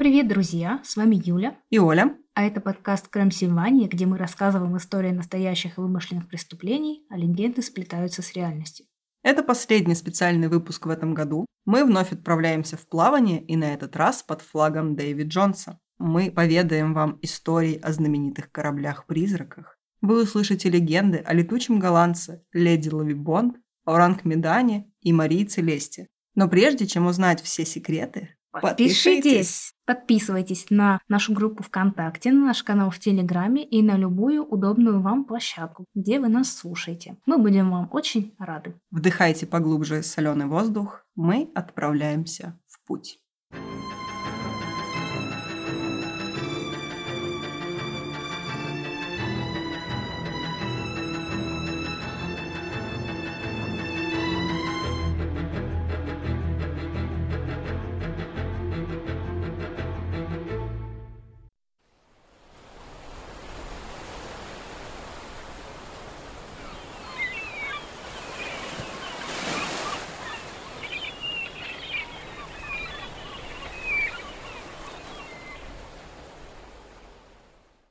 Привет, друзья! С вами Юля. И Оля. А это подкаст «Крем-Сильвания», где мы рассказываем истории настоящих и вымышленных преступлений, а легенды сплетаются с реальностью. Это последний специальный выпуск в этом году. Мы вновь отправляемся в плавание, и на этот раз под флагом Дэвид Джонса. Мы поведаем вам истории о знаменитых кораблях-призраках. Вы услышите легенды о летучем голландце, леди Лави Бонд, Оранг Медане и Марии Целесте. Но прежде чем узнать все секреты, Подпишитесь. Подписывайтесь на нашу группу ВКонтакте, на наш канал в Телеграме и на любую удобную вам площадку, где вы нас слушаете. Мы будем вам очень рады. Вдыхайте поглубже соленый воздух. Мы отправляемся в путь.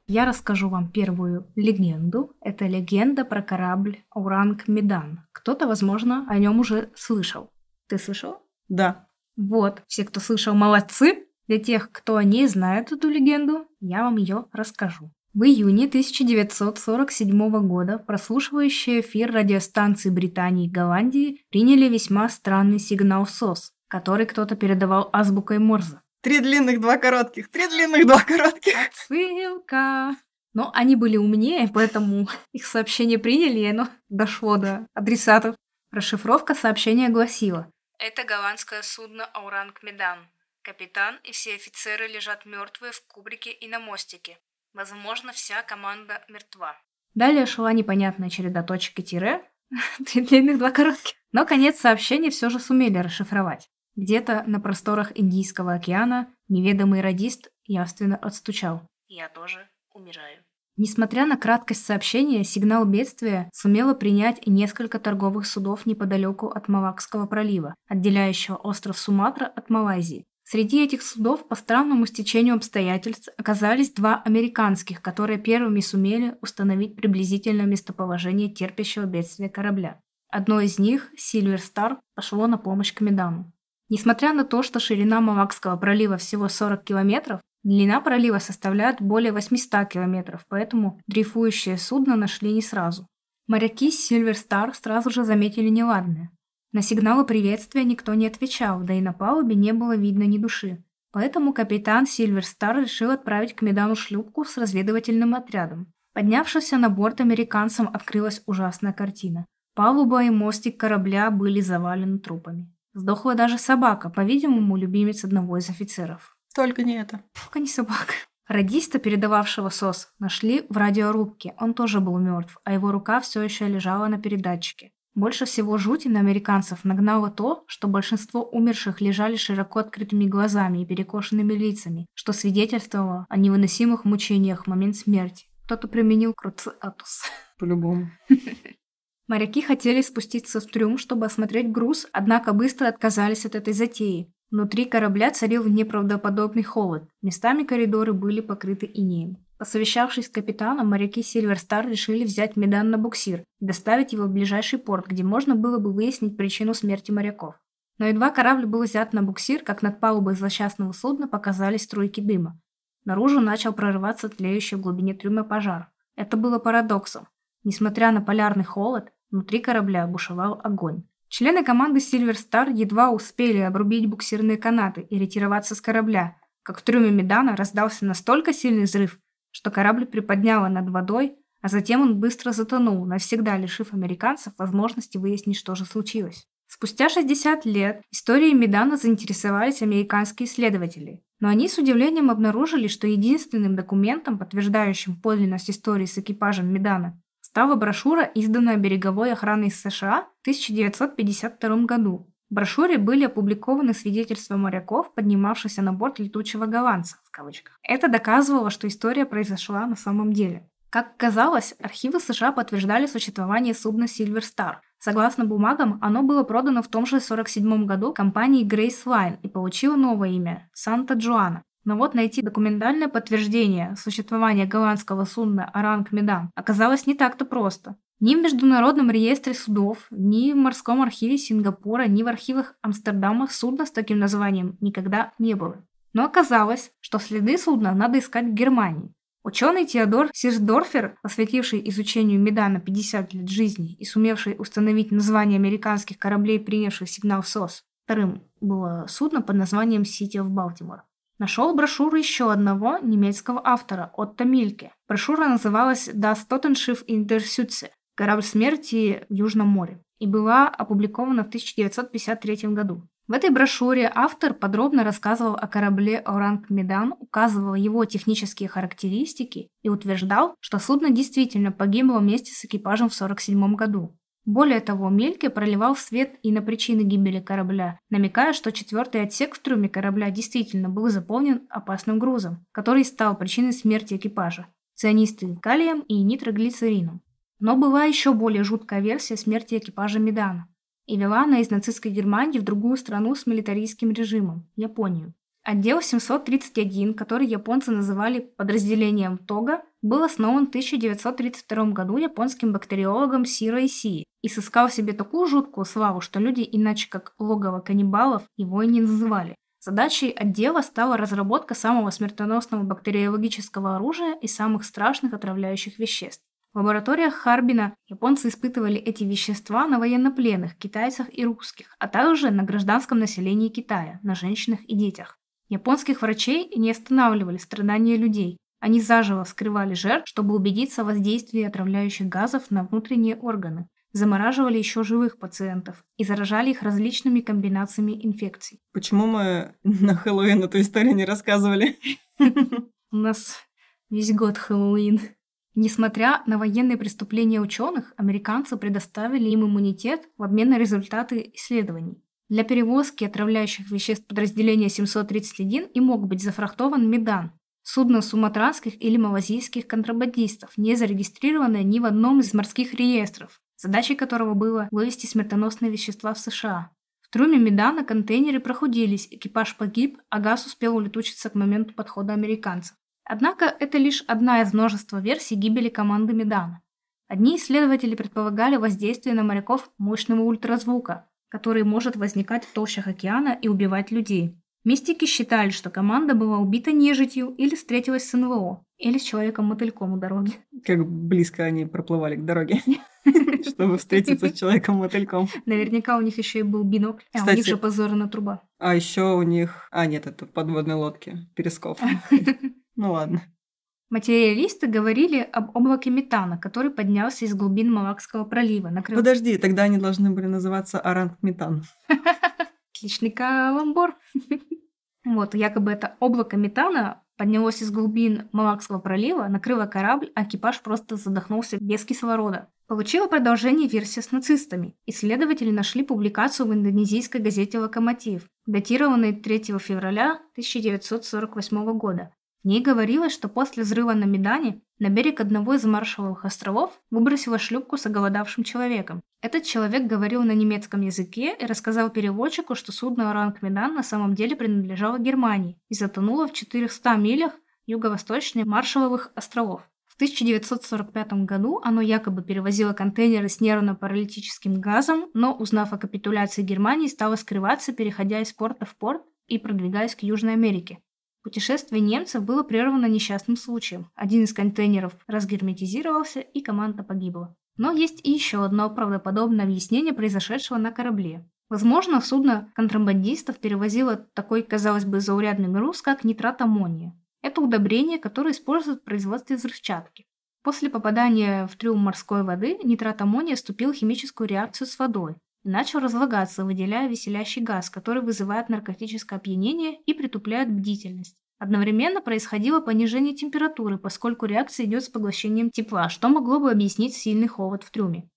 Я расскажу вам первую легенду. Это легенда про корабль Уранг Медан. Кто-то, возможно, о нем уже слышал. Ты слышал? Да. Вот, все, кто слышал, молодцы. Для тех, кто не знает эту легенду, я вам ее расскажу. В июне 1947 года прослушивающие эфир радиостанции Британии и Голландии приняли весьма странный сигнал СОС, который кто-то передавал азбукой Морзе. Три длинных, два коротких. Три длинных, два коротких. Ссылка. Но они были умнее, поэтому их сообщение приняли, и оно дошло до адресатов. Расшифровка сообщения гласила. Это голландское судно «Ауранг Медан». Капитан и все офицеры лежат мертвые в кубрике и на мостике. Возможно, вся команда мертва. Далее шла непонятная череда точек и тире. Три длинных, два коротких. Но конец сообщения все же сумели расшифровать. Где-то на просторах Индийского океана неведомый радист явственно отстучал. «Я тоже умираю». Несмотря на краткость сообщения, сигнал бедствия сумело принять несколько торговых судов неподалеку от Малакского пролива, отделяющего остров Суматра от Малайзии. Среди этих судов по странному стечению обстоятельств оказались два американских, которые первыми сумели установить приблизительное местоположение терпящего бедствия корабля. Одно из них, Сильвер Стар, пошло на помощь Камедану. Несмотря на то, что ширина Малакского пролива всего 40 километров, длина пролива составляет более 800 километров, поэтому дрейфующее судно нашли не сразу. Моряки Silver Star сразу же заметили неладное. На сигналы приветствия никто не отвечал, да и на палубе не было видно ни души. Поэтому капитан Silver Star решил отправить к Медану шлюпку с разведывательным отрядом. Поднявшись на борт американцам открылась ужасная картина. Палуба и мостик корабля были завалены трупами. Сдохла даже собака, по-видимому, любимец одного из офицеров. Только не это. Только не собака. Радиста, передававшего СОС, нашли в радиорубке. Он тоже был мертв, а его рука все еще лежала на передатчике. Больше всего жути на американцев нагнало то, что большинство умерших лежали широко открытыми глазами и перекошенными лицами, что свидетельствовало о невыносимых мучениях в момент смерти. Кто-то применил круциатус. По-любому. Моряки хотели спуститься в трюм, чтобы осмотреть груз, однако быстро отказались от этой затеи. Внутри корабля царил неправдоподобный холод. Местами коридоры были покрыты инеем. Посовещавшись с капитаном, моряки Сильверстар решили взять Медан на буксир и доставить его в ближайший порт, где можно было бы выяснить причину смерти моряков. Но едва корабль был взят на буксир, как над палубой злосчастного судна показались струйки дыма. Наружу начал прорываться тлеющий в глубине трюма пожар. Это было парадоксом. Несмотря на полярный холод, внутри корабля бушевал огонь. Члены команды Silver Star едва успели обрубить буксирные канаты и ретироваться с корабля, как в трюме Медана раздался настолько сильный взрыв, что корабль приподняло над водой, а затем он быстро затонул, навсегда лишив американцев возможности выяснить, что же случилось. Спустя 60 лет историей Медана заинтересовались американские исследователи, но они с удивлением обнаружили, что единственным документом, подтверждающим подлинность истории с экипажем Медана, стала брошюра, изданная береговой охраной США в 1952 году. В брошюре были опубликованы свидетельства моряков, поднимавшихся на борт летучего голландца, в кавычках. Это доказывало, что история произошла на самом деле. Как оказалось, архивы США подтверждали существование судна Silver Star. Согласно бумагам, оно было продано в том же 1947 году компании Grace Line и получило новое имя – Санта Джоана. Но вот найти документальное подтверждение существования голландского судна Аранг Медан оказалось не так-то просто. Ни в Международном реестре судов, ни в морском архиве Сингапура, ни в архивах Амстердама судна с таким названием никогда не было. Но оказалось, что следы судна надо искать в Германии. Ученый Теодор Сирсдорфер, посвятивший изучению Медана 50 лет жизни и сумевший установить название американских кораблей, принявших сигнал СОС, вторым было судно под названием City of Baltimore, нашел брошюру еще одного немецкого автора, Отто Мильке. Брошюра называлась «Das Totenschiff in der Südsee» – «Корабль смерти в Южном море» и была опубликована в 1953 году. В этой брошюре автор подробно рассказывал о корабле «Оранг Медан», указывал его технические характеристики и утверждал, что судно действительно погибло вместе с экипажем в 1947 году. Более того, Мельке проливал свет и на причины гибели корабля, намекая, что четвертый отсек в трюме корабля действительно был заполнен опасным грузом, который стал причиной смерти экипажа – цианистым калием и нитроглицерином. Но была еще более жуткая версия смерти экипажа Медана и вела она из нацистской Германии в другую страну с милитаристским режимом – Японию. Отдел 731, который японцы называли подразделением Тога, был основан в 1932 году японским бактериологом Сиро Исии и сыскал себе такую жуткую славу, что люди иначе как логово каннибалов его и не называли. Задачей отдела стала разработка самого смертоносного бактериологического оружия и самых страшных отравляющих веществ. В лабораториях Харбина японцы испытывали эти вещества на военнопленных, китайцах и русских, а также на гражданском населении Китая, на женщинах и детях. Японских врачей не останавливали страдания людей. Они заживо скрывали жертв, чтобы убедиться в воздействии отравляющих газов на внутренние органы, замораживали еще живых пациентов и заражали их различными комбинациями инфекций. Почему мы на Хэллоуин эту историю не рассказывали? У нас весь год Хэллоуин. Несмотря на военные преступления ученых, американцы предоставили им иммунитет в обмен на результаты исследований. Для перевозки отравляющих веществ подразделения 731 и мог быть зафрахтован Медан, судно суматранских или малазийских контрабандистов, не зарегистрированное ни в одном из морских реестров, задачей которого было вывести смертоносные вещества в США. В трюме Медана контейнеры прохудились, экипаж погиб, а газ успел улетучиться к моменту подхода американцев. Однако это лишь одна из множества версий гибели команды Медана. Одни исследователи предполагали воздействие на моряков мощного ультразвука, который может возникать в толщах океана и убивать людей. Мистики считали, что команда была убита нежитью или встретилась с НЛО, или с человеком-мотыльком у дороги. Как близко они проплывали к дороге, чтобы встретиться с человеком-мотыльком. Наверняка у них еще и был бинокль. А у них же позорная труба. А еще у них... А, нет, это в подводной лодке. Перископ. Ну ладно. Материалисты говорили об облаке метана, который поднялся из глубин Малакского пролива. Накрыл... Подожди, тогда они должны были называться оранг-метан. Отличный каламбур. Вот, якобы это облако метана поднялось из глубин Малакского пролива, накрыло корабль, а экипаж просто задохнулся без кислорода. Получила продолжение версия с нацистами. Исследователи нашли публикацию в индонезийской газете «Локомотив», датированной 3 февраля 1948 года. В ней говорилось, что после взрыва на Медане на берег одного из Маршалловых островов выбросила шлюпку с оголодавшим человеком. Этот человек говорил на немецком языке и рассказал переводчику, что судно «Оранг Медан» на самом деле принадлежало Германии и затонуло в 400 милях юго-восточнее Маршалловых островов. В 1945 году оно якобы перевозило контейнеры с нервно-паралитическим газом, но, узнав о капитуляции Германии, стало скрываться, переходя из порта в порт и продвигаясь к Южной Америке. Путешествие немцев было прервано несчастным случаем. Один из контейнеров разгерметизировался, и команда погибла. Но есть и еще одно правдоподобное объяснение произошедшего на корабле. Возможно, судно контрабандистов перевозило такой, казалось бы, заурядный груз, как нитрат аммония. Это удобрение, которое используют в производстве взрывчатки. После попадания в трюм морской воды нитрат аммония вступил в химическую реакцию с водой и начал разлагаться, выделяя веселящий газ, который вызывает наркотическое опьянение и притупляет бдительность. Одновременно происходило понижение температуры, поскольку реакция идет с поглощением тепла, что могло бы объяснить сильный холод в трюме.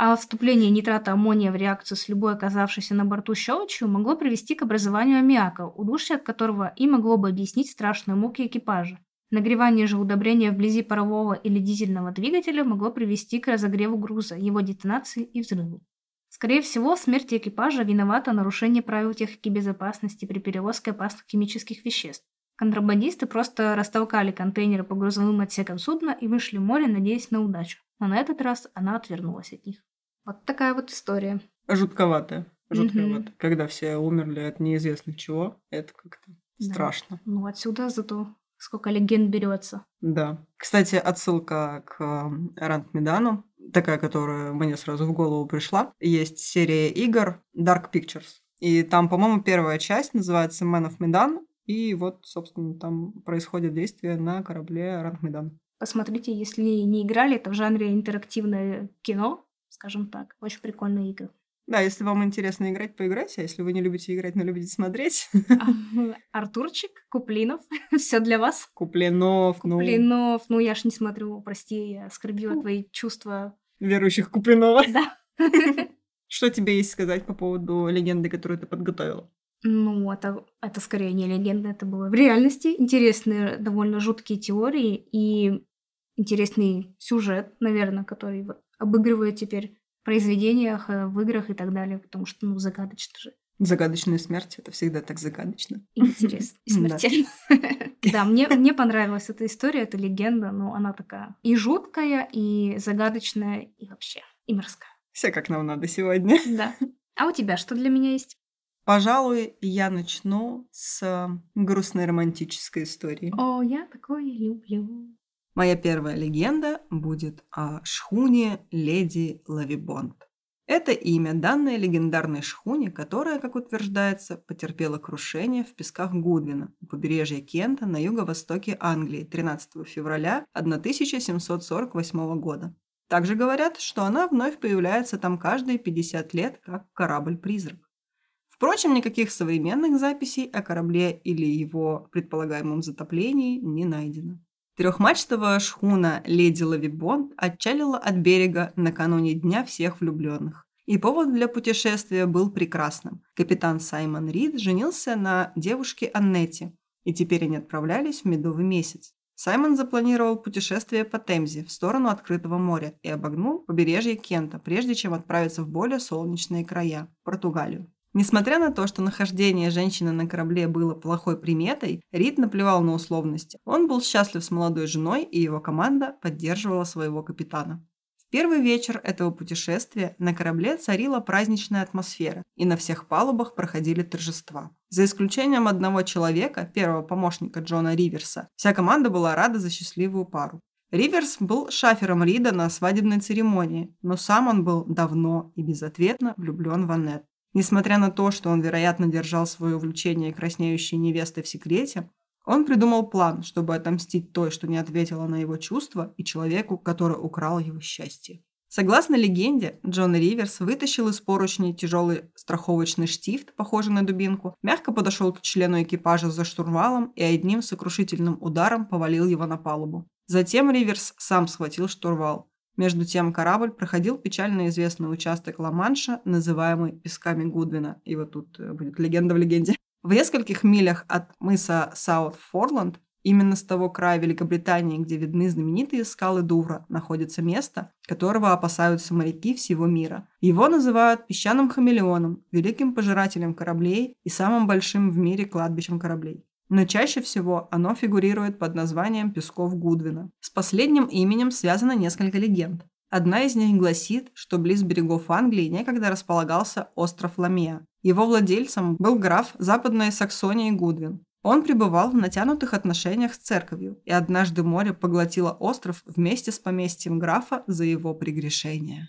А вступление нитрата аммония в реакцию с любой оказавшейся на борту щелочью могло привести к образованию аммиака, удушье от которого и могло бы объяснить страшные муки экипажа. Нагревание же удобрения вблизи парового или дизельного двигателя могло привести к разогреву груза, его детонации и взрыву. Скорее всего, в смерти экипажа виновато нарушение правил техники безопасности при перевозке опасных химических веществ. Контрабандисты просто растолкали контейнеры по грузовым отсекам судна и вышли в море, надеясь на удачу. Но на этот раз она отвернулась от них. Вот такая вот история. Жутковатая. Жутковато. Угу. Когда все умерли от неизвестных чего, это как-то да. страшно. Ну, отсюда зато сколько легенд берется. Да. Кстати, отсылка к Ранг Медану, такая, которая мне сразу в голову пришла. Есть серия игр Dark Pictures. И там, по-моему, первая часть называется Man of Medan. И вот, собственно, там происходит действие на корабле Ранг Медан. Посмотрите, если не играли, это в жанре интерактивное кино, скажем так. Очень прикольные игры. Да, если вам интересно играть, поиграйте. А если вы не любите играть, но любите смотреть. Артурчик, Куплинов, все для вас. Куплинов, ну. Куплинов, ну я ж не смотрю, прости, я оскорбила твои чувства. Верующих Куплинова. Да. Что тебе есть сказать по поводу легенды, которую ты подготовила? Ну, это, это скорее не легенда, это было в реальности. Интересные, довольно жуткие теории и интересный сюжет, наверное, который вот обыгрывает теперь произведениях, э, в играх и так далее, потому что, ну, загадочно же. Загадочная смерть это всегда так загадочно. Интересно. И смертельно. Да, мне, мне понравилась эта история, эта легенда, но она такая и жуткая, и загадочная, и вообще, и морская. Все как нам надо сегодня. Да. А у тебя что для меня есть? Пожалуй, я начну с грустной романтической истории. О, я такое люблю. Моя первая легенда будет о шхуне леди Лавибонд. Это имя, данное легендарной шхуне, которая, как утверждается, потерпела крушение в песках Гудвина у побережья Кента на юго-востоке Англии 13 февраля 1748 года. Также говорят, что она вновь появляется там каждые 50 лет как корабль-призрак. Впрочем, никаких современных записей о корабле или его предполагаемом затоплении не найдено. Трехмачтовая шхуна «Леди Лавибон» отчалила от берега накануне Дня всех влюбленных. И повод для путешествия был прекрасным. Капитан Саймон Рид женился на девушке Аннете, и теперь они отправлялись в медовый месяц. Саймон запланировал путешествие по Темзе в сторону открытого моря и обогнул побережье Кента, прежде чем отправиться в более солнечные края – Португалию. Несмотря на то, что нахождение женщины на корабле было плохой приметой, Рид наплевал на условности. Он был счастлив с молодой женой, и его команда поддерживала своего капитана. В первый вечер этого путешествия на корабле царила праздничная атмосфера, и на всех палубах проходили торжества. За исключением одного человека, первого помощника Джона Риверса, вся команда была рада за счастливую пару. Риверс был шафером Рида на свадебной церемонии, но сам он был давно и безответно влюблен в Аннет. Несмотря на то, что он, вероятно, держал свое увлечение краснеющей невестой в секрете, он придумал план, чтобы отомстить той, что не ответила на его чувства, и человеку, который украл его счастье. Согласно легенде, Джон Риверс вытащил из поручней тяжелый страховочный штифт, похожий на дубинку, мягко подошел к члену экипажа за штурвалом и одним сокрушительным ударом повалил его на палубу. Затем Риверс сам схватил штурвал. Между тем корабль проходил печально известный участок Ла-Манша, называемый Песками Гудвина. И вот тут э, будет легенда в легенде. В нескольких милях от мыса Саут-Форланд, именно с того края Великобритании, где видны знаменитые скалы Дувра, находится место, которого опасаются моряки всего мира. Его называют песчаным хамелеоном, великим пожирателем кораблей и самым большим в мире кладбищем кораблей но чаще всего оно фигурирует под названием Песков Гудвина. С последним именем связано несколько легенд. Одна из них гласит, что близ берегов Англии некогда располагался остров Ламия. Его владельцем был граф Западной Саксонии Гудвин. Он пребывал в натянутых отношениях с церковью, и однажды море поглотило остров вместе с поместьем графа за его прегрешение.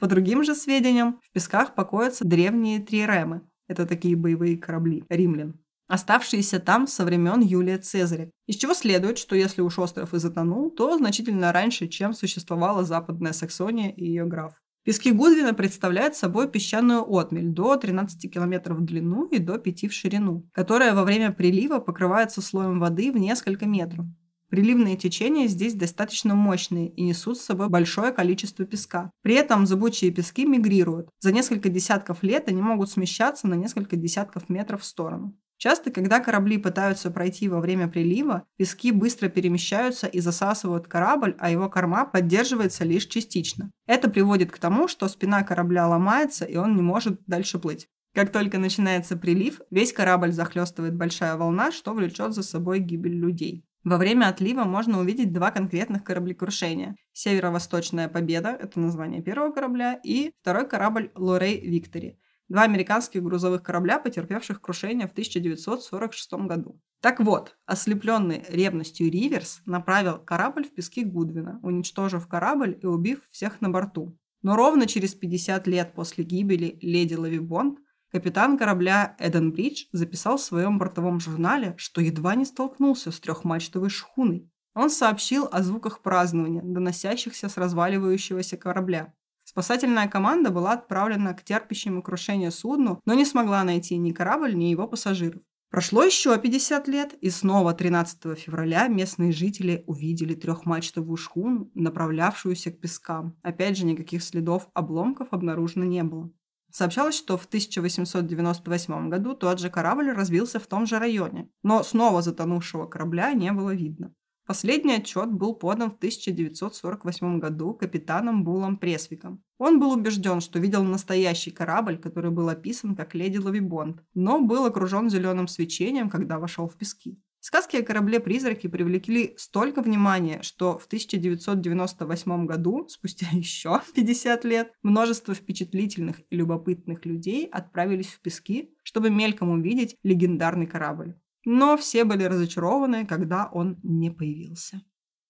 По другим же сведениям, в песках покоятся древние триремы. Это такие боевые корабли римлян, оставшиеся там со времен Юлия Цезаря. Из чего следует, что если уж остров и затонул, то значительно раньше, чем существовала Западная Саксония и ее граф. Пески Гудвина представляют собой песчаную отмель до 13 км в длину и до 5 в ширину, которая во время прилива покрывается слоем воды в несколько метров. Приливные течения здесь достаточно мощные и несут с собой большое количество песка. При этом зыбучие пески мигрируют. За несколько десятков лет они могут смещаться на несколько десятков метров в сторону. Часто, когда корабли пытаются пройти во время прилива, пески быстро перемещаются и засасывают корабль, а его корма поддерживается лишь частично. Это приводит к тому, что спина корабля ломается, и он не может дальше плыть. Как только начинается прилив, весь корабль захлестывает большая волна, что влечет за собой гибель людей. Во время отлива можно увидеть два конкретных кораблекрушения. Северо-Восточная Победа – это название первого корабля, и второй корабль Лорей Виктори – Два американских грузовых корабля, потерпевших крушение в 1946 году. Так вот, ослепленный ревностью Риверс направил корабль в пески Гудвина, уничтожив корабль и убив всех на борту. Но ровно через 50 лет после гибели леди Лави Бонд капитан корабля Эден Бридж записал в своем бортовом журнале, что едва не столкнулся с трехмачтовой шхуной. Он сообщил о звуках празднования, доносящихся с разваливающегося корабля. Спасательная команда была отправлена к терпящему крушение судну, но не смогла найти ни корабль, ни его пассажиров. Прошло еще 50 лет, и снова 13 февраля местные жители увидели трехмачтовую шхуну, направлявшуюся к пескам. Опять же, никаких следов обломков обнаружено не было. Сообщалось, что в 1898 году тот же корабль разбился в том же районе, но снова затонувшего корабля не было видно. Последний отчет был подан в 1948 году капитаном Булом Пресвиком. Он был убежден, что видел настоящий корабль, который был описан как «Леди Лавибонд», но был окружен зеленым свечением, когда вошел в пески. Сказки о корабле-призраке привлекли столько внимания, что в 1998 году, спустя еще 50 лет, множество впечатлительных и любопытных людей отправились в пески, чтобы мельком увидеть легендарный корабль но все были разочарованы, когда он не появился.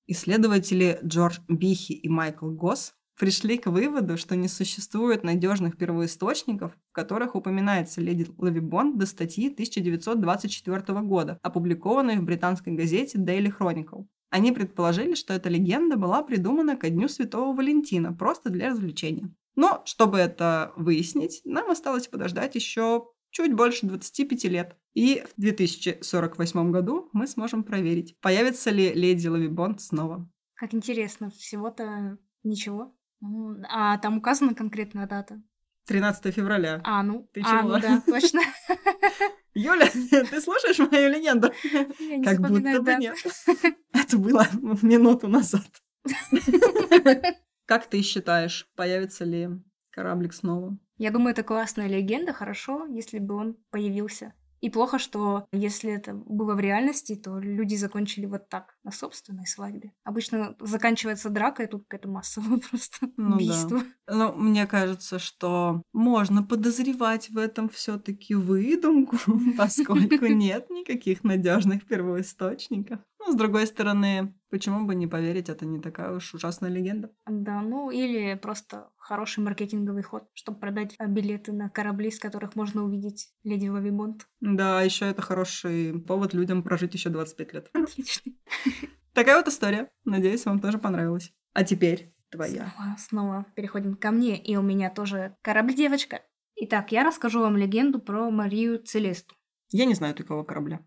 Исследователи Джордж Бихи и Майкл Госс пришли к выводу, что не существует надежных первоисточников, в которых упоминается леди Лавибон до статьи 1924 года, опубликованной в британской газете Daily Chronicle. Они предположили, что эта легенда была придумана ко Дню Святого Валентина, просто для развлечения. Но, чтобы это выяснить, нам осталось подождать еще чуть больше 25 лет. И в 2048 году мы сможем проверить, появится ли леди Лавибонд снова. Как интересно, всего-то ничего. А там указана конкретная дата? 13 февраля. А, ну, ты а, чего? ну да, точно. Юля, ты слушаешь мою легенду? Я не как будто бы нет. Это было минуту назад. Как ты считаешь, появится ли кораблик снова? Я думаю, это классная легенда, хорошо, если бы он появился. И плохо, что если это было в реальности, то люди закончили вот так, на собственной свадьбе. Обычно заканчивается драка, и тут какое-то массовое просто Ну да. убийство. Ну, мне кажется, что можно подозревать в этом все-таки выдумку, поскольку нет никаких надежных первоисточников. Ну, с другой стороны, почему бы не поверить, это не такая уж ужасная легенда. Да, ну или просто хороший маркетинговый ход, чтобы продать а, билеты на корабли, с которых можно увидеть леди Лавибонд. Да, еще это хороший повод людям прожить еще 25 лет. Отлично. Такая вот история. Надеюсь, вам тоже понравилась. А теперь твоя. Снова, снова переходим ко мне, и у меня тоже корабль-девочка. Итак, я расскажу вам легенду про Марию Целесту. Я не знаю такого корабля.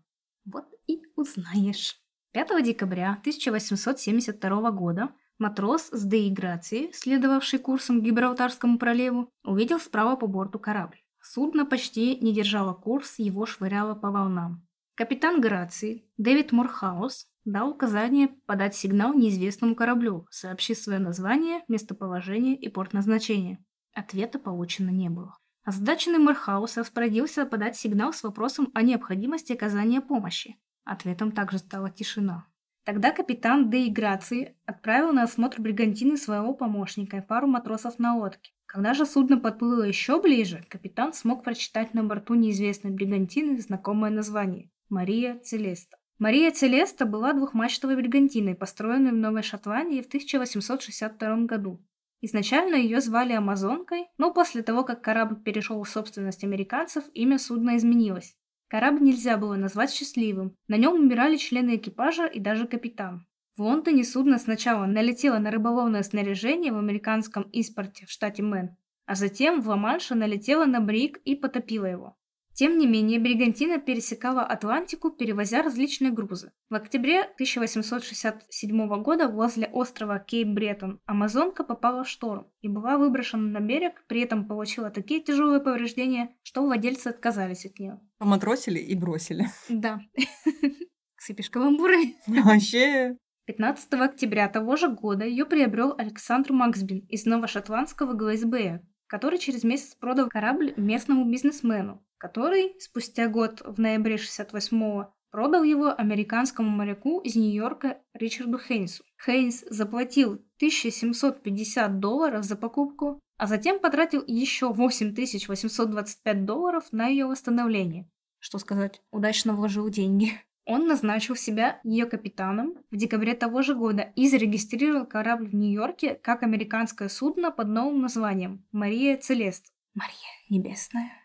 Вот и узнаешь. 5 декабря 1872 года матрос с Деи Грации, следовавший курсом к Гибралтарскому проливу, увидел справа по борту корабль. Судно почти не держало курс, его швыряло по волнам. Капитан Грации, Дэвид Морхаус, дал указание подать сигнал неизвестному кораблю, сообщив свое название, местоположение и порт назначения. Ответа получено не было. Озадаченный Морхаус распорядился подать сигнал с вопросом о необходимости оказания помощи. Ответом также стала тишина. Тогда капитан Деи Грации отправил на осмотр бригантины своего помощника и пару матросов на лодке. Когда же судно подплыло еще ближе, капитан смог прочитать на борту неизвестной бригантины знакомое название – Мария Целеста. Мария Целеста была двухмачтовой бригантиной, построенной в Новой Шотландии в 1862 году. Изначально ее звали Амазонкой, но после того, как корабль перешел в собственность американцев, имя судна изменилось. Корабль нельзя было назвать счастливым. На нем умирали члены экипажа и даже капитан. В Лондоне судно сначала налетело на рыболовное снаряжение в американском Истпорте в штате Мэн, а затем в Ла-Манше налетело на бриг и потопило его. Тем не менее, Бригантина пересекала Атлантику, перевозя различные грузы. В октябре 1867 года возле острова Кейп-Бретон Амазонка попала в шторм и была выброшена на берег, при этом получила такие тяжелые повреждения, что владельцы отказались от нее. Поматросили и бросили. Да. Сыпешь каламбурами. Вообще. 15 октября того же года ее приобрел Александр Максбин из новошотландского ГСБ, который через месяц продал корабль местному бизнесмену, который спустя год в ноябре 68-го продал его американскому моряку из Нью-Йорка Ричарду Хейнсу. Хейнс заплатил 1750 долларов за покупку, а затем потратил еще 8825 долларов на ее восстановление. Что сказать, удачно вложил деньги. Он назначил себя ее капитаном в декабре того же года и зарегистрировал корабль в Нью-Йорке как американское судно под новым названием «Мария Целест». Мария Небесная.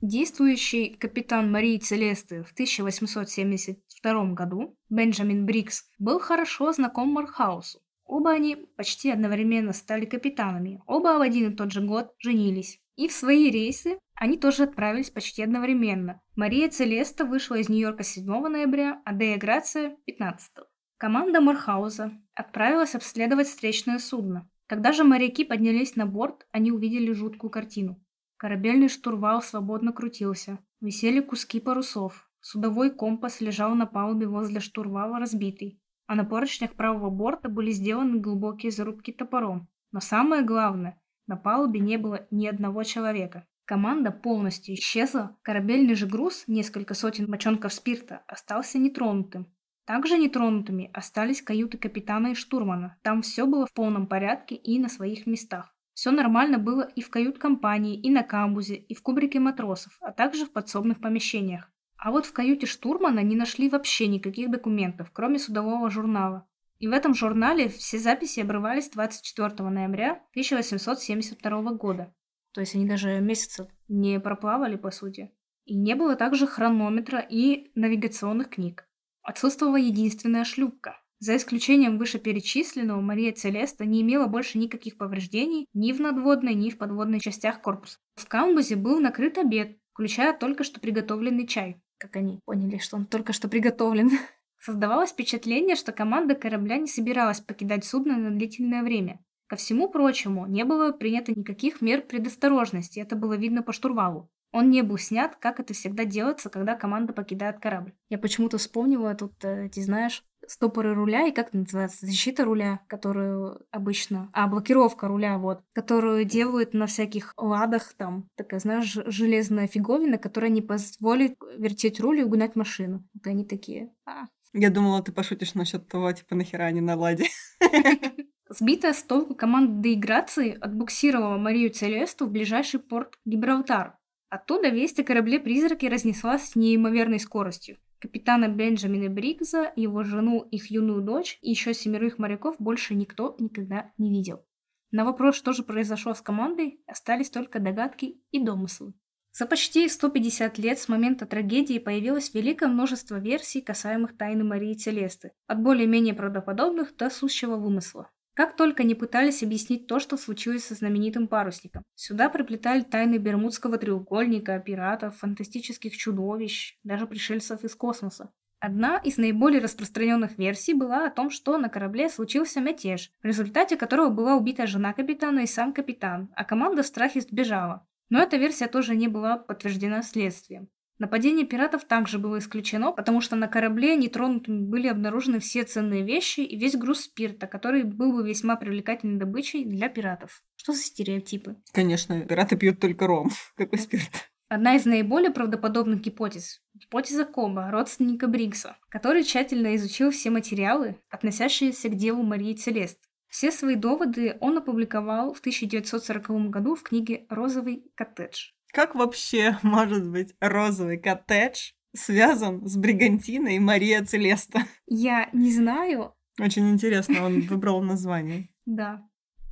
Действующий капитан Марии Целесты в 1872 году, Бенджамин Брикс, был хорошо знаком Мархаусу. Оба они почти одновременно стали капитанами, оба в один и тот же год женились. И в свои рейсы они тоже отправились почти одновременно. Мария Целеста вышла из Нью-Йорка 7 ноября, а Дея Грация – 15. Команда Морхауза отправилась обследовать встречное судно. Когда же моряки поднялись на борт, они увидели жуткую картину. Корабельный штурвал свободно крутился. Висели куски парусов. Судовой компас лежал на палубе возле штурвала разбитый, а на поручнях правого борта были сделаны глубокие зарубки топором. Но самое главное, на палубе не было ни одного человека. Команда полностью исчезла, корабельный же груз, несколько сотен бочонков спирта, остался нетронутым. Также нетронутыми остались каюты капитана и штурмана. Там все было в полном порядке и на своих местах. Все нормально было и в кают-компании, и на камбузе, и в кубрике матросов, а также в подсобных помещениях. А вот в каюте штурмана не нашли вообще никаких документов, кроме судового журнала. И в этом журнале все записи обрывались 24 ноября 1872 года. То есть они даже месяца не проплавали, по сути. И не было также хронометра и навигационных книг. Отсутствовала единственная шлюпка. За исключением вышеперечисленного, Мария Целеста не имела больше никаких повреждений ни в надводной, ни в подводной частях корпуса. В камбузе был накрыт обед, включая только что приготовленный чай. Как они поняли, что он только что приготовлен. Создавалось впечатление, что команда корабля не собиралась покидать судно на длительное время. Ко всему прочему, не было принято никаких мер предосторожности, это было видно по штурвалу. Он не был снят, как это всегда делается, когда команда покидает корабль. Я почему-то вспомнила тут, э, ты знаешь, стопоры руля и как это называется, защита руля, которую обычно, а блокировка руля, вот, которую делают на всяких ладах, там, такая, знаешь, железная фиговина, которая не позволит вертеть руль и угнать машину. Вот они такие, а. Я думала, ты пошутишь насчет того, типа, нахера они на ладе. Сбитая с толку команда деиграции отбуксировала Марию Целесту в ближайший порт Гибралтар. Оттуда весть о корабле-призраке разнеслась с неимоверной скоростью. Капитана Бенджамина Бригза, его жену, их юную дочь и еще семерых моряков больше никто никогда не видел. На вопрос, что же произошло с командой, остались только догадки и домыслы. За почти 150 лет с момента трагедии появилось великое множество версий, касаемых тайны Марии Целесты, от более-менее правдоподобных до сущего вымысла. Как только не пытались объяснить то, что случилось со знаменитым парусником. Сюда приплетали тайны Бермудского треугольника, пиратов, фантастических чудовищ, даже пришельцев из космоса. Одна из наиболее распространенных версий была о том, что на корабле случился мятеж, в результате которого была убита жена капитана и сам капитан, а команда в страхе сбежала. Но эта версия тоже не была подтверждена следствием. Нападение пиратов также было исключено, потому что на корабле нетронутыми были обнаружены все ценные вещи и весь груз спирта, который был бы весьма привлекательной добычей для пиратов. Что за стереотипы? Конечно, пираты пьют только ром. Какой спирт? Одна из наиболее правдоподобных гипотез – гипотеза Коба, родственника Брикса, который тщательно изучил все материалы, относящиеся к делу Марии Целест. Все свои доводы он опубликовал в 1940 году в книге «Розовый коттедж». Как вообще может быть розовый коттедж связан с Бригантиной Мария Целеста? Я не знаю. Очень интересно, он выбрал название. Да.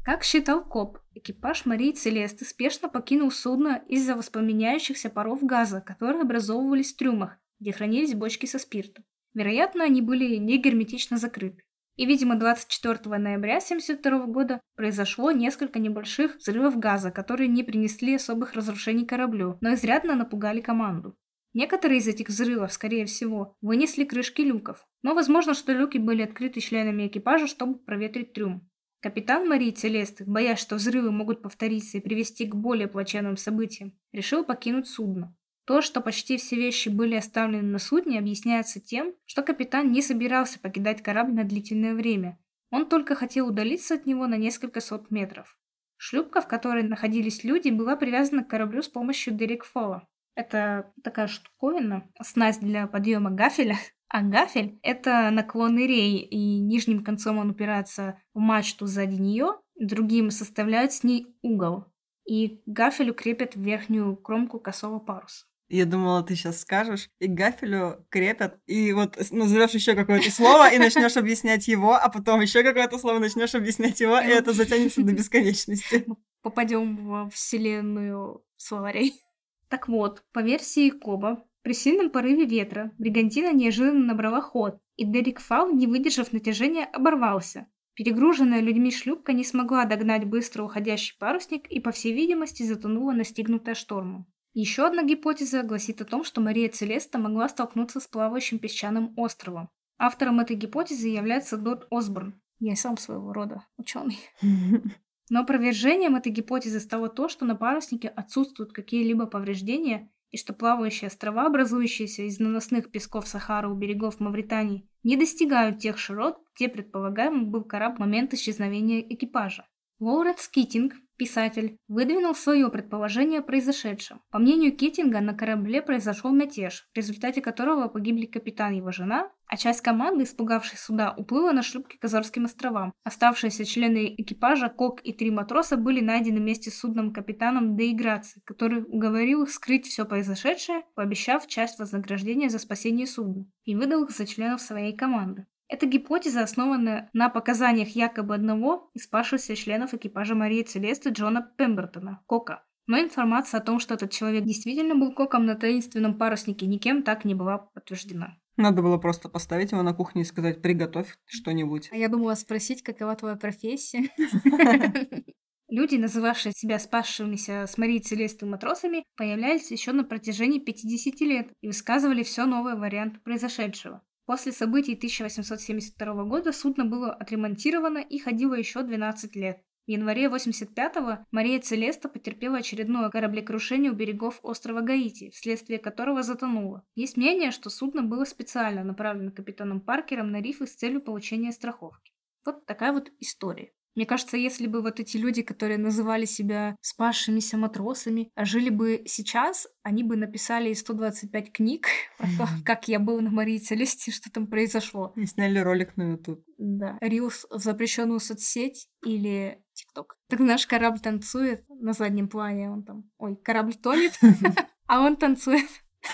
Как считал коп, экипаж Марии Целесты спешно покинул судно из-за воспламеняющихся паров газа, которые образовывались в трюмах, где хранились бочки со спиртом. Вероятно, они были не герметично закрыты. И, видимо, 24 ноября 1972 года произошло несколько небольших взрывов газа, которые не принесли особых разрушений кораблю, но изрядно напугали команду. Некоторые из этих взрывов, скорее всего, вынесли крышки люков, но возможно, что люки были открыты членами экипажа, чтобы проветрить трюм. Капитан Марии Целесты, боясь, что взрывы могут повториться и привести к более плачевным событиям, решил покинуть судно. То, что почти все вещи были оставлены на судне, объясняется тем, что капитан не собирался покидать корабль на длительное время. Он только хотел удалиться от него на несколько сот метров. Шлюпка, в которой находились люди, была привязана к кораблю с помощью дерекфола. Это такая штуковина, снасть для подъема гафеля, а гафель — это наклонный рей, и нижним концом он упирается в мачту сзади нее, другим составляет с ней угол. И гафелю крепят верхнюю кромку косого паруса. Я думала, ты сейчас скажешь, и гафелю крепят, и вот назовешь еще какое-то слово, и начнешь объяснять его, а потом еще какое-то слово начнешь объяснять его, и это затянется до бесконечности. Попадем в вселенную словарей. Так вот, по версии Коба, при сильном порыве ветра бригантина неожиданно набрала ход, и Дерек Фау, не выдержав натяжения, оборвался. Перегруженная людьми шлюпка не смогла догнать быстро уходящий парусник и, по всей видимости, затонула, настигнутая штормом. Еще одна гипотеза гласит о том, что Мария Целеста могла столкнуться с плавающим песчаным островом. Автором этой гипотезы является Дот Осборн. Я сам своего рода ученый. Но опровержением этой гипотезы стало то, что на паруснике отсутствуют какие-либо повреждения и что плавающие острова, образующиеся из наносных песков Сахары у берегов Мавритании, не достигают тех широт, где предполагаемый был корабль в момент исчезновения экипажа. Лоуренс Китинг Писатель выдвинул свое предположение о произошедшем. По мнению Китинга, на корабле произошел мятеж, в результате которого погибли капитан и его жена, а часть команды, испугавшись суда, уплыла на шлюпке к Азорским островам. Оставшиеся члены экипажа, Кок и три матроса были найдены вместе с судным капитаном Деиграци, который уговорил их скрыть все произошедшее, пообещав часть вознаграждения за спасение судна, и выдал их за членов своей команды. Эта гипотеза основана на показаниях якобы одного из спасшихся членов экипажа Марии Целесты Джона Пембертона, Кока. Но информация о том, что этот человек действительно был Коком на таинственном паруснике, никем так не была подтверждена. Надо было просто поставить его на кухне и сказать «приготовь что-нибудь». А я думала спросить, какова твоя профессия. Люди, называвшие себя спасшимися с Марией Целестой матросами, появлялись еще на протяжении 50 лет и высказывали все новые варианты произошедшего. После событий 1872 года судно было отремонтировано и ходило еще 12 лет. В январе 85-го Мария Целеста потерпела очередное кораблекрушение у берегов острова Гаити, вследствие которого затонуло. Есть мнение, что судно было специально направлено капитаном Паркером на рифы с целью получения страховки. Вот такая вот история. Мне кажется, если бы вот эти люди, которые называли себя спасшимися матросами, жили бы сейчас, они бы написали 125 книг про то, как я был на Марии Целесте, что там произошло. И сняли ролик на YouTube. Да. Рилс в запрещенную соцсеть или ТикТок. Так наш корабль танцует на заднем плане, он там... Ой, корабль тонет, а он танцует.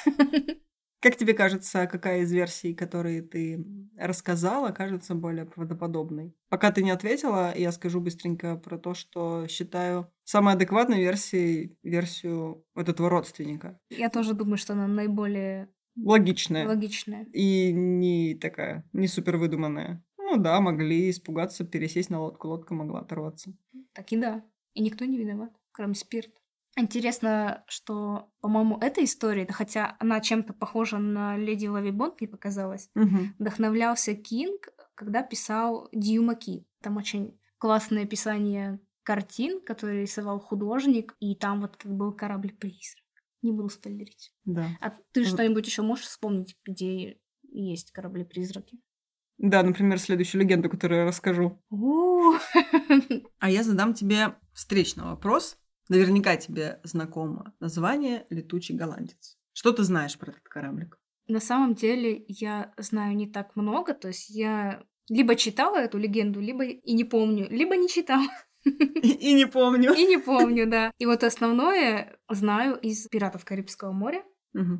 Как тебе кажется, какая из версий, которые ты рассказала, кажется более правдоподобной? Пока ты не ответила, я скажу быстренько про то, что считаю самой адекватной версией версию вот этого родственника. Я тоже думаю, что она наиболее логичная. Логичная. И не такая, не супер выдуманная. Ну да, могли испугаться, пересесть на лодку, лодка могла оторваться. Так и да. И никто не виноват, кроме спирта. Интересно, что, по-моему, эта история, хотя она чем-то похожа на Леди Лави Бонд, мне показалось, угу. вдохновлялся Кинг, когда писал Дьюмаки. Там очень классное описание картин, которые рисовал художник, и там вот был корабль-призрак. Не буду спойлерить. Да. А ты вот. что-нибудь еще можешь вспомнить, где есть корабли-призраки? Да, например, следующую легенду, которую я расскажу. А я задам тебе встречный вопрос. Наверняка тебе знакомо название «Летучий голландец». Что ты знаешь про этот кораблик? На самом деле я знаю не так много, то есть я Либо читала эту легенду, либо и не помню, либо не читала. И, не помню. И не помню, да. И вот основное знаю из «Пиратов Карибского моря».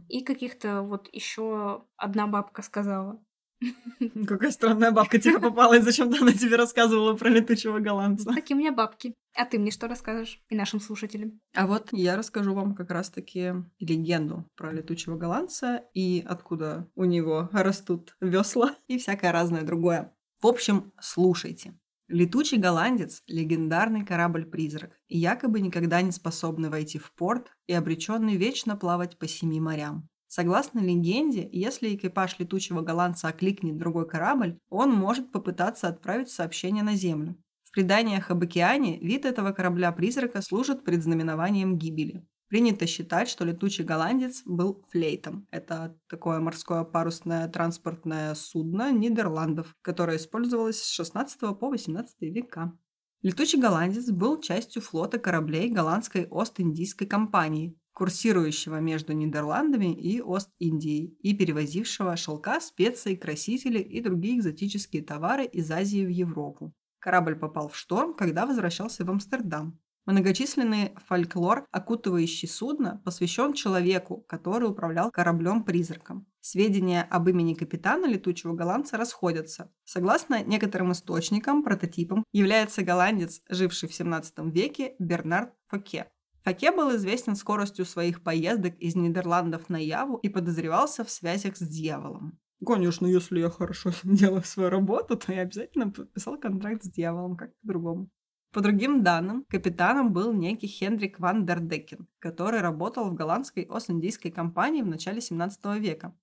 И каких-то вот еще одна бабка сказала. Какая странная бабка тебе попалась, зачем-то она тебе рассказывала про летучего голландца. Такие у меня бабки. А ты мне что расскажешь? И нашим слушателям. А вот я расскажу вам как раз-таки легенду про летучего голландца и откуда у него растут весла и всякое разное другое. В общем, слушайте. Летучий голландец – легендарный корабль-призрак, и якобы никогда не способный войти в порт и обреченный вечно плавать по семи морям. Согласно легенде, если экипаж летучего голландца окликнет другой корабль, он может попытаться отправить сообщение на Землю. В преданиях об океане вид этого корабля-призрака служит предзнаменованием гибели. Принято считать, что летучий голландец был флейтом. Это такое морское парусное транспортное судно Нидерландов, которое использовалось с 16 по 18 века. Летучий голландец был частью флота кораблей голландской Ост-Индийской компании, курсирующего между Нидерландами и Ост-Индией и перевозившего шелка, специи, красители и другие экзотические товары из Азии в Европу. Корабль попал в шторм, когда возвращался в Амстердам. Многочисленный фольклор, окутывающий судно, посвящен человеку, который управлял кораблем-призраком. Сведения об имени капитана летучего голландца расходятся. Согласно некоторым источникам, прототипом является голландец, живший в 17 веке Бернард Фоке. Фоке был известен скоростью своих поездок из Нидерландов на Яву и подозревался в связях с дьяволом. Конечно, если я хорошо делаю свою работу, то я обязательно подписал контракт с дьяволом, как по-другому. По другим данным, капитаном был некий Хендрик ван дер Декен, который работал в голландской Ост-Индийской компании в начале 17 века.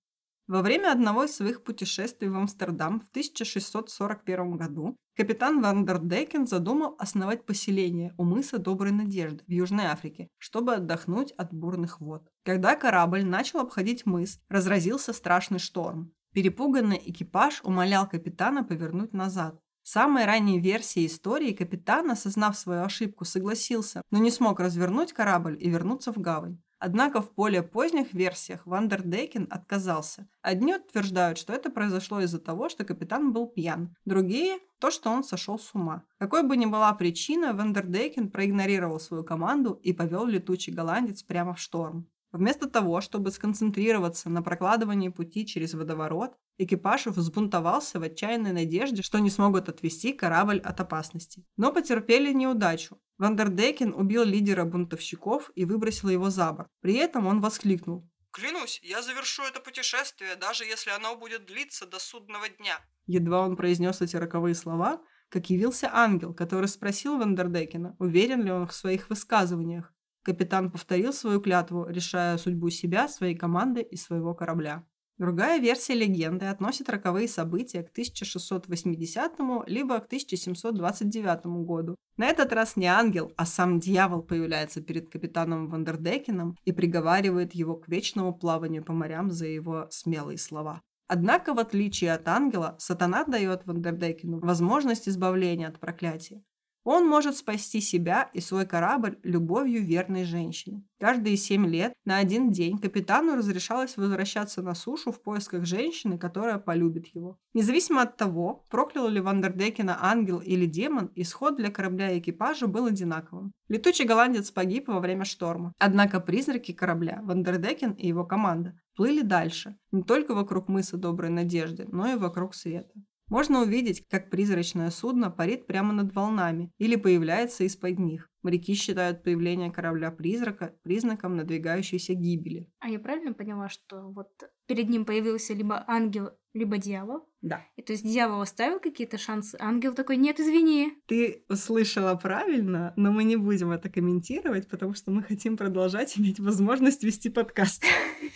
Во время одного из своих путешествий в Амстердам в 1641 году капитан Ван дер Декен задумал основать поселение у мыса Доброй Надежды в Южной Африке, чтобы отдохнуть от бурных вод. Когда корабль начал обходить мыс, разразился страшный шторм. Перепуганный экипаж умолял капитана повернуть назад. В самой ранней версии истории капитан, осознав свою ошибку, согласился, но не смог развернуть корабль и вернуться в гавань. Однако в более поздних версиях Вандердейкен отказался. Одни утверждают, что это произошло из-за того, что капитан был пьян. Другие – то, что он сошел с ума. Какой бы ни была причина, Вандердейкен проигнорировал свою команду и повел летучий голландец прямо в шторм. Вместо того, чтобы сконцентрироваться на прокладывании пути через водоворот, экипаж взбунтовался в отчаянной надежде, что они смогут отвести корабль от опасности. Но потерпели неудачу. Вандердекен убил лидера бунтовщиков и выбросил его за борт. При этом он воскликнул. «Клянусь, я завершу это путешествие, даже если оно будет длиться до судного дня». Едва он произнес эти роковые слова, как явился ангел, который спросил Вандердекена, уверен ли он в своих высказываниях. Капитан повторил свою клятву, решая судьбу себя, своей команды и своего корабля. Другая версия легенды относит роковые события к 1680 либо к 1729 году. На этот раз не ангел, а сам дьявол появляется перед капитаном Вандердекеном и приговаривает его к вечному плаванию по морям за его смелые слова. Однако, в отличие от ангела, сатана дает Вандердекену возможность избавления от проклятия. Он может спасти себя и свой корабль любовью верной женщины. Каждые семь лет на один день капитану разрешалось возвращаться на сушу в поисках женщины, которая полюбит его. Независимо от того, проклял ли Вандердекена ангел или демон, исход для корабля и экипажа был одинаковым. Летучий голландец погиб во время шторма. Однако призраки корабля, Вандердекен и его команда, плыли дальше, не только вокруг мыса Доброй Надежды, но и вокруг света. Можно увидеть, как призрачное судно парит прямо над волнами или появляется из-под них. Моряки считают появление корабля-призрака признаком надвигающейся гибели. А я правильно поняла, что вот перед ним появился либо ангел, либо дьявол? Да. И то есть дьявол оставил какие-то шансы, а ангел такой, нет, извини. Ты услышала правильно, но мы не будем это комментировать, потому что мы хотим продолжать иметь возможность вести подкаст.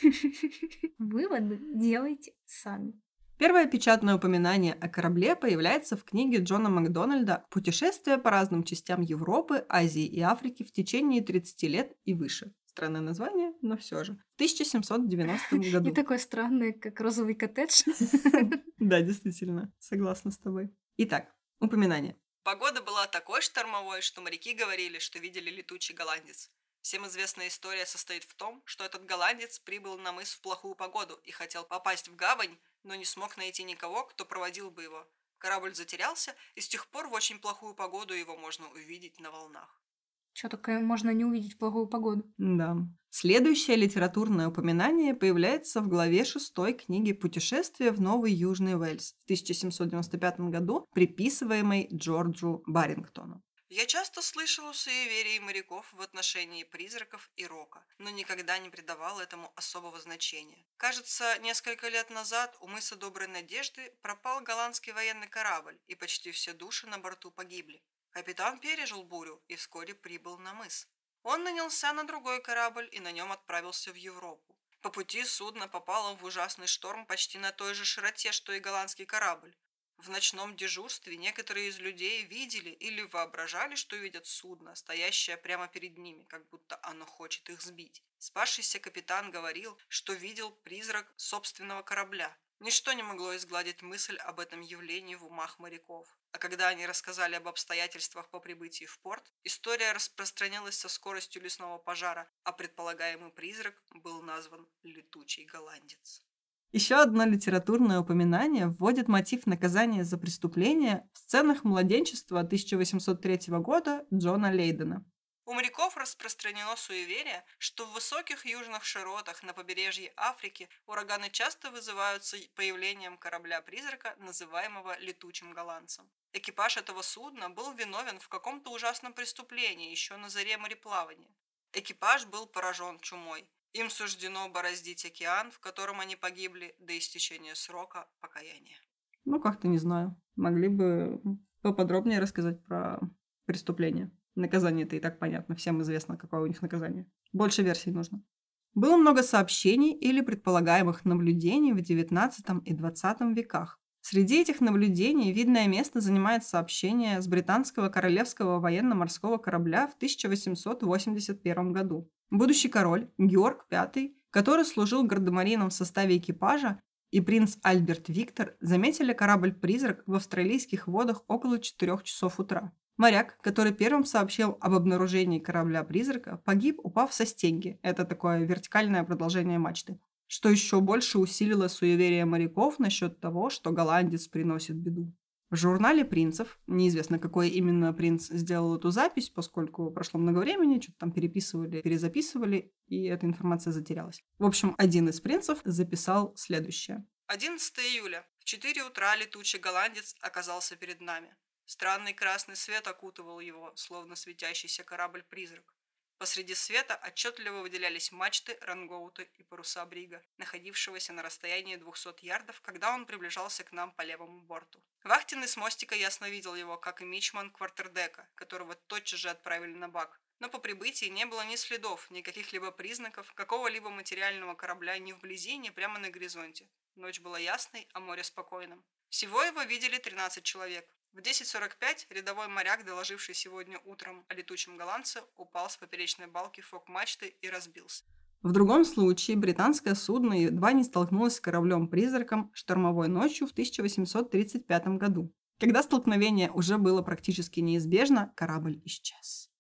Выводы делайте сами. Первое печатное упоминание о корабле появляется в книге Джона Макдональда «Путешествие по разным частям Европы, Азии и Африки в течение 30 лет и выше». Странное название, но все же. В 1790 году. И такое странное, как розовый коттедж. Да, действительно, согласна с тобой. Итак, упоминание. Погода была такой штормовой, что моряки говорили, что видели летучий голландец. Всем известная история состоит в том, что этот голландец прибыл на мыс в плохую погоду и хотел попасть в гавань, но не смог найти никого, кто проводил бы его. В Корабль затерялся, и с тех пор в очень плохую погоду его можно увидеть на волнах. Что такое можно не увидеть плохую погоду? Да. Следующее литературное упоминание появляется в главе 6 книги «Путешествие в Новый Южный Уэльс» в 1795 году, приписываемой Джорджу Барингтону. Я часто слышал у суеверий моряков в отношении призраков и рока, но никогда не придавал этому особого значения. Кажется, несколько лет назад у мыса Доброй Надежды пропал голландский военный корабль, и почти все души на борту погибли. Капитан пережил бурю и вскоре прибыл на мыс. Он нанялся на другой корабль и на нем отправился в Европу. По пути судно попало в ужасный шторм почти на той же широте, что и голландский корабль. В ночном дежурстве некоторые из людей видели или воображали, что видят судно, стоящее прямо перед ними, как будто оно хочет их сбить. Спасшийся капитан говорил, что видел призрак собственного корабля, Ничто не могло изгладить мысль об этом явлении в умах моряков. А когда они рассказали об обстоятельствах по прибытии в порт, история распространилась со скоростью лесного пожара, а предполагаемый призрак был назван «летучий голландец». Еще одно литературное упоминание вводит мотив наказания за преступление в сценах младенчества 1803 года Джона Лейдена. У моряков распространено суеверие, что в высоких южных широтах на побережье Африки ураганы часто вызываются появлением корабля-призрака, называемого летучим голландцем. Экипаж этого судна был виновен в каком-то ужасном преступлении еще на заре мореплавания. Экипаж был поражен чумой. Им суждено бороздить океан, в котором они погибли до истечения срока покаяния. Ну, как-то не знаю. Могли бы поподробнее рассказать про преступление. Наказание-то и так понятно, всем известно, какое у них наказание. Больше версий нужно. Было много сообщений или предполагаемых наблюдений в XIX и XX веках. Среди этих наблюдений видное место занимает сообщение с британского королевского военно-морского корабля в 1881 году. Будущий король Георг V, который служил гардемарином в составе экипажа, и принц Альберт Виктор заметили корабль-призрак в австралийских водах около 4 часов утра. Моряк, который первым сообщил об обнаружении корабля-призрака, погиб, упав со стенги. Это такое вертикальное продолжение мачты. Что еще больше усилило суеверие моряков насчет того, что голландец приносит беду. В журнале принцев, неизвестно, какой именно принц сделал эту запись, поскольку прошло много времени, что-то там переписывали, перезаписывали, и эта информация затерялась. В общем, один из принцев записал следующее. 11 июля. В 4 утра летучий голландец оказался перед нами. Странный красный свет окутывал его, словно светящийся корабль-призрак. Посреди света отчетливо выделялись мачты, рангоуты и паруса брига, находившегося на расстоянии 200 ярдов, когда он приближался к нам по левому борту. Вахтенный с мостика ясно видел его, как и мичман квартердека, которого тотчас же отправили на бак. Но по прибытии не было ни следов, ни каких-либо признаков какого-либо материального корабля ни вблизи, ни прямо на горизонте. Ночь была ясной, а море спокойным. Всего его видели 13 человек. В 10.45 рядовой моряк, доложивший сегодня утром о летучем голландце, упал с поперечной балки фок-мачты и разбился. В другом случае британское судно едва не столкнулось с кораблем-призраком штормовой ночью в 1835 году. Когда столкновение уже было практически неизбежно, корабль исчез.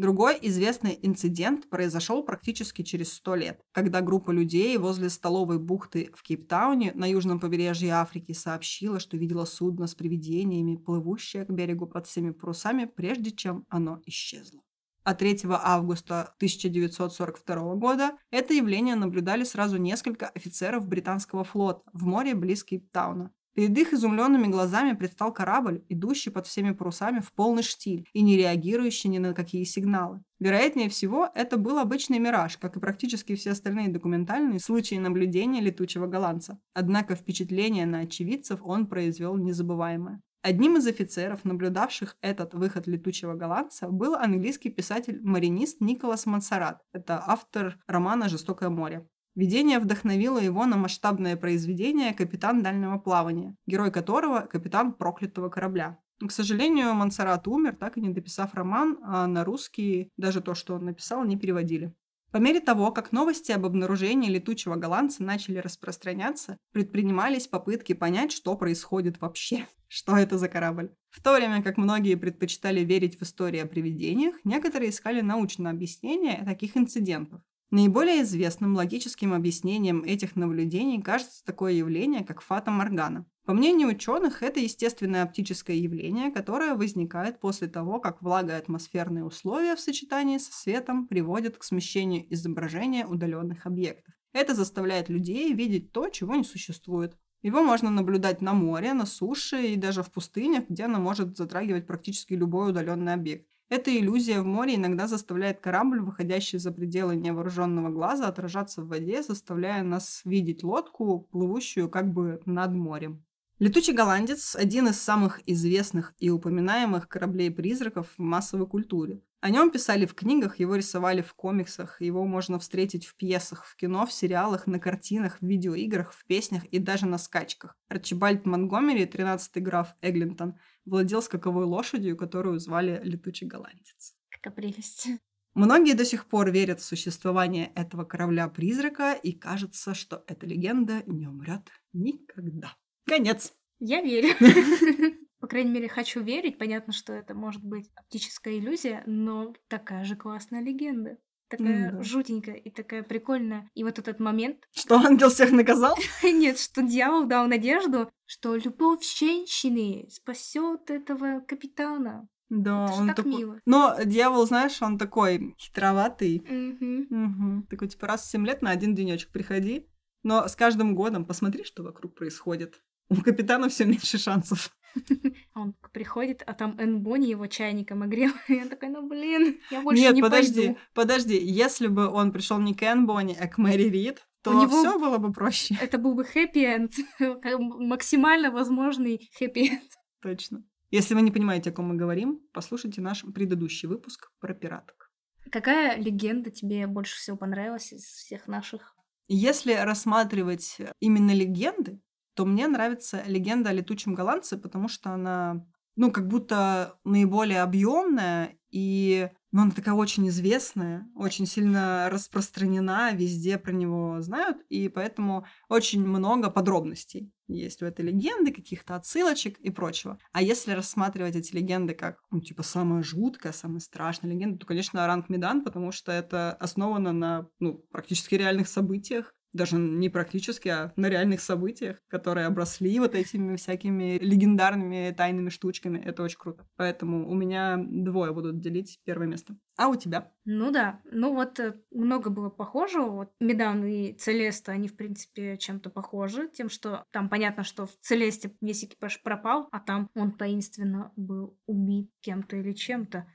Другой известный инцидент произошел практически через сто лет, когда группа людей возле столовой бухты в Кейптауне на южном побережье Африки сообщила, что видела судно с привидениями, плывущее к берегу под всеми парусами, прежде чем оно исчезло. А 3 августа 1942 года это явление наблюдали сразу несколько офицеров британского флота в море близ Кейптауна. Перед их изумленными глазами предстал корабль, идущий под всеми парусами в полный штиль и не реагирующий ни на какие сигналы. Вероятнее всего, это был обычный мираж, как и практически все остальные документальные случаи наблюдения летучего голландца. Однако впечатление на очевидцев он произвел незабываемое. Одним из офицеров, наблюдавших этот выход летучего голландца, был английский писатель-маринист Николас Мансарат. Это автор романа «Жестокое море». Видение вдохновило его на масштабное произведение «Капитан дальнего плавания», герой которого – капитан проклятого корабля. К сожалению, Монсеррат умер, так и не дописав роман, а на русский даже то, что он написал, не переводили. По мере того, как новости об обнаружении летучего голландца начали распространяться, предпринимались попытки понять, что происходит вообще. Что это за корабль? В то время как многие предпочитали верить в истории о привидениях, некоторые искали научное объяснение таких инцидентов. Наиболее известным логическим объяснением этих наблюдений кажется такое явление, как фата Моргана. По мнению ученых, это естественное оптическое явление, которое возникает после того, как влага и атмосферные условия в сочетании со светом приводят к смещению изображения удаленных объектов. Это заставляет людей видеть то, чего не существует. Его можно наблюдать на море, на суше и даже в пустынях, где оно может затрагивать практически любой удаленный объект. Эта иллюзия в море иногда заставляет корабль, выходящий за пределы невооруженного глаза, отражаться в воде, заставляя нас видеть лодку, плывущую как бы над морем. Летучий голландец – один из самых известных и упоминаемых кораблей-призраков в массовой культуре. О нем писали в книгах, его рисовали в комиксах, его можно встретить в пьесах, в кино, в сериалах, на картинах, в видеоиграх, в песнях и даже на скачках. Арчибальд Монгомери, 13-й граф Эглинтон, владел скаковой лошадью, которую звали Летучий голландец. Какая прелесть. Многие до сих пор верят в существование этого корабля-призрака, и кажется, что эта легенда не умрет никогда. Конец. Я верю. По крайней мере, хочу верить. Понятно, что это может быть оптическая иллюзия, но такая же классная легенда. Такая да. жутенькая и такая прикольная. И вот этот момент... Что, ангел всех наказал? Нет, что дьявол дал надежду, что любовь женщины спасет этого капитана. Да, Это он так такой... мило. Но дьявол, знаешь, он такой хитроватый. Мгм. Мгм. Такой, типа, раз в 7 лет на один денечек приходи. Но с каждым годом посмотри, что вокруг происходит. У капитана все меньше шансов. Он приходит, а там Энн Бонни его чайником огрел. Он такой, ну блин, я больше Нет, не подожди, пойду. подожди. Если бы он пришел не к Энн Бонни, а к Мэри Рид, то У него- все было бы проще. Это был бы хэппи-энд. Максимально возможный хэппи-энд. Точно. Если вы не понимаете, о ком мы говорим, послушайте наш предыдущий выпуск про пираток. Какая легенда тебе больше всего понравилась из всех наших? Если рассматривать именно легенды, то мне нравится легенда о летучем голландце, потому что она, ну, как будто наиболее объемная и, ну, она такая очень известная, очень сильно распространена, везде про него знают, и поэтому очень много подробностей есть у этой легенды, каких-то отсылочек и прочего. А если рассматривать эти легенды как, ну, типа, самая жуткая, самая страшная легенда, то, конечно, Оранг Медан, потому что это основано на, ну, практически реальных событиях, даже не практически, а на реальных событиях, которые обросли вот этими всякими легендарными тайными штучками. Это очень круто. Поэтому у меня двое будут делить первое место. А у тебя? Ну да, ну вот э, много было похожего. Вот Медан и Целеста, они, в принципе, чем-то похожи. Тем, что там понятно, что в Целесте весь экипаж пропал, а там он таинственно был убит кем-то или чем-то.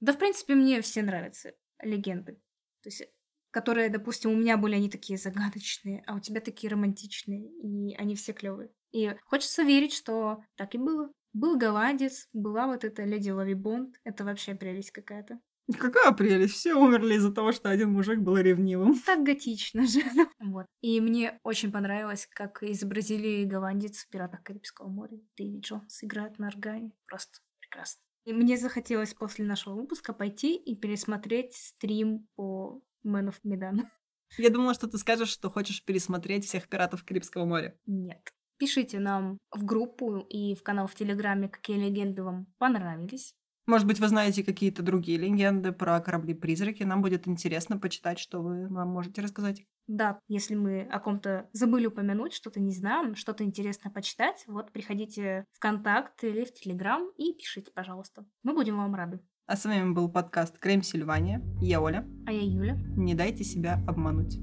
Да, в принципе, мне все нравятся легенды. То есть которые, допустим, у меня были они такие загадочные, а у тебя такие романтичные, и они все клевые. И хочется верить, что так и было. Был голландец, была вот эта леди Лови Бонд. Это вообще прелесть какая-то. Какая прелесть! Все умерли из-за того, что один мужик был ревнивым. Так готично же. Вот. И мне очень понравилось, как изобразили голландец в «Пиратах Карибского моря». Дэвид Джонс играет на органе. Просто прекрасно. И мне захотелось после нашего выпуска пойти и пересмотреть стрим по Man of Medan. Я думала, что ты скажешь, что хочешь пересмотреть всех пиратов Карибского моря. Нет. Пишите нам в группу и в канал в Телеграме, какие легенды вам понравились. Может быть, вы знаете какие-то другие легенды про корабли-призраки. Нам будет интересно почитать, что вы нам можете рассказать. Да, если мы о ком-то забыли упомянуть, что-то не знаем, что-то интересно почитать, вот приходите в контакт или в Телеграм и пишите, пожалуйста. Мы будем вам рады. А с вами был подкаст Крем Сильвания. Я Оля. А я Юля. Не дайте себя обмануть.